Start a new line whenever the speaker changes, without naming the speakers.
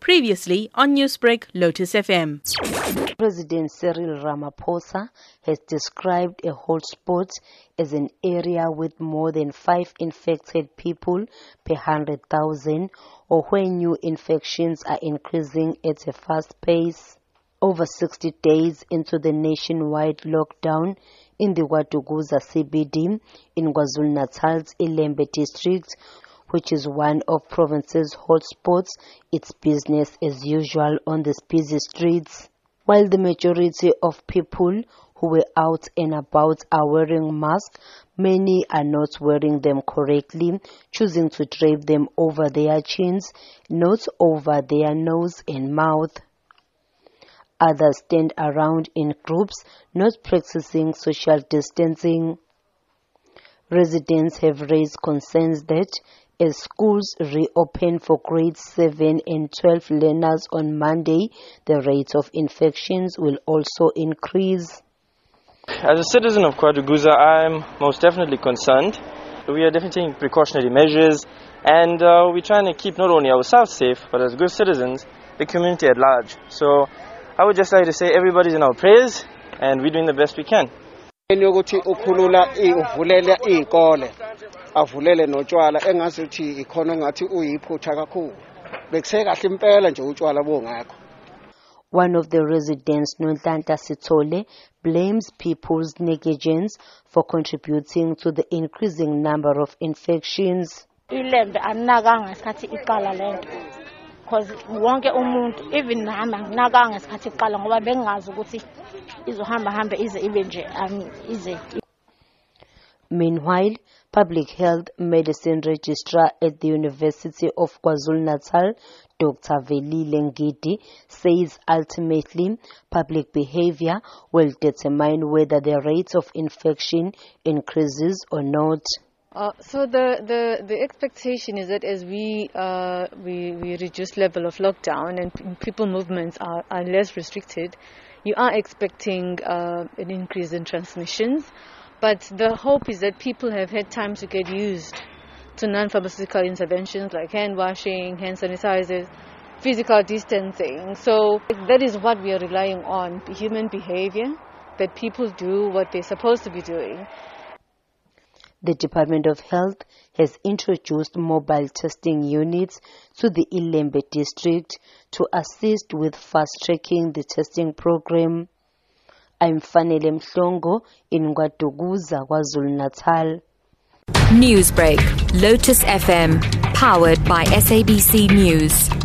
Previously on Newsbreak, Lotus FM.
President Cyril Ramaphosa has described a hotspot as an area with more than five infected people per 100,000 or where new infections are increasing at a fast pace. Over 60 days into the nationwide lockdown in the KwaDukuza CBD in KwaZulu-Natal's Ilembe district, which is one of province's hotspots, it's business as usual on these busy streets. While the majority of people who were out and about are wearing masks, many are not wearing them correctly, choosing to drape them over their chins, not over their nose and mouth. Others stand around in groups, not practicing social distancing. Residents have raised concerns that as schools reopen for grades 7 and 12 learners on Monday, the rate of infections will also increase.
As a citizen of KwaDukuza, I'm most definitely concerned. We are definitely taking precautionary measures and uh, we're trying to keep not only ourselves safe, but as good citizens, the community at large. So I would just like to say everybody's in our prayers and we're doing the best we can.
Avulele notshwala engasuthi ikhona ongathi uyiphutha kakhulu. Bekusekahle impela nje utshwala bungekho
One of the residents, Nontlanta Sitole, blames people's negligence for contributing to the increasing number of infections.
ilembe aninakanga ngesikhathi iqala lento. Because wonke umuntu even nami anginakanga ngesikhathi iqala ngoba bengingazi ukuthi izohamba hambe ize ibe nje um, ize
Meanwhile, Public Health Medicine Registrar at the University of KwaZulu-Natal, Dr. Velile Ngidi, says ultimately public behavior will determine whether the rate of infection increases or not.
Uh, so the, the, the expectation is that as we, uh, we, we reduce level of lockdown and people movements are, are less restricted, you are expecting uh, an increase in transmissions. But the hope is that people have had time to get used to non-pharmaceutical interventions like hand washing, hand sanitizers, physical distancing. So that is what we are relying on, human behavior, that people do what they're supposed to be doing.
The Department of Health has introduced mobile testing units to the Ilembe district to assist with fast-tracking the testing program. I'm Fanele Mhlongo in Ngwaduguza, KwaZulu-Natal.
Newsbreak, Lotus FM, powered by SABC News.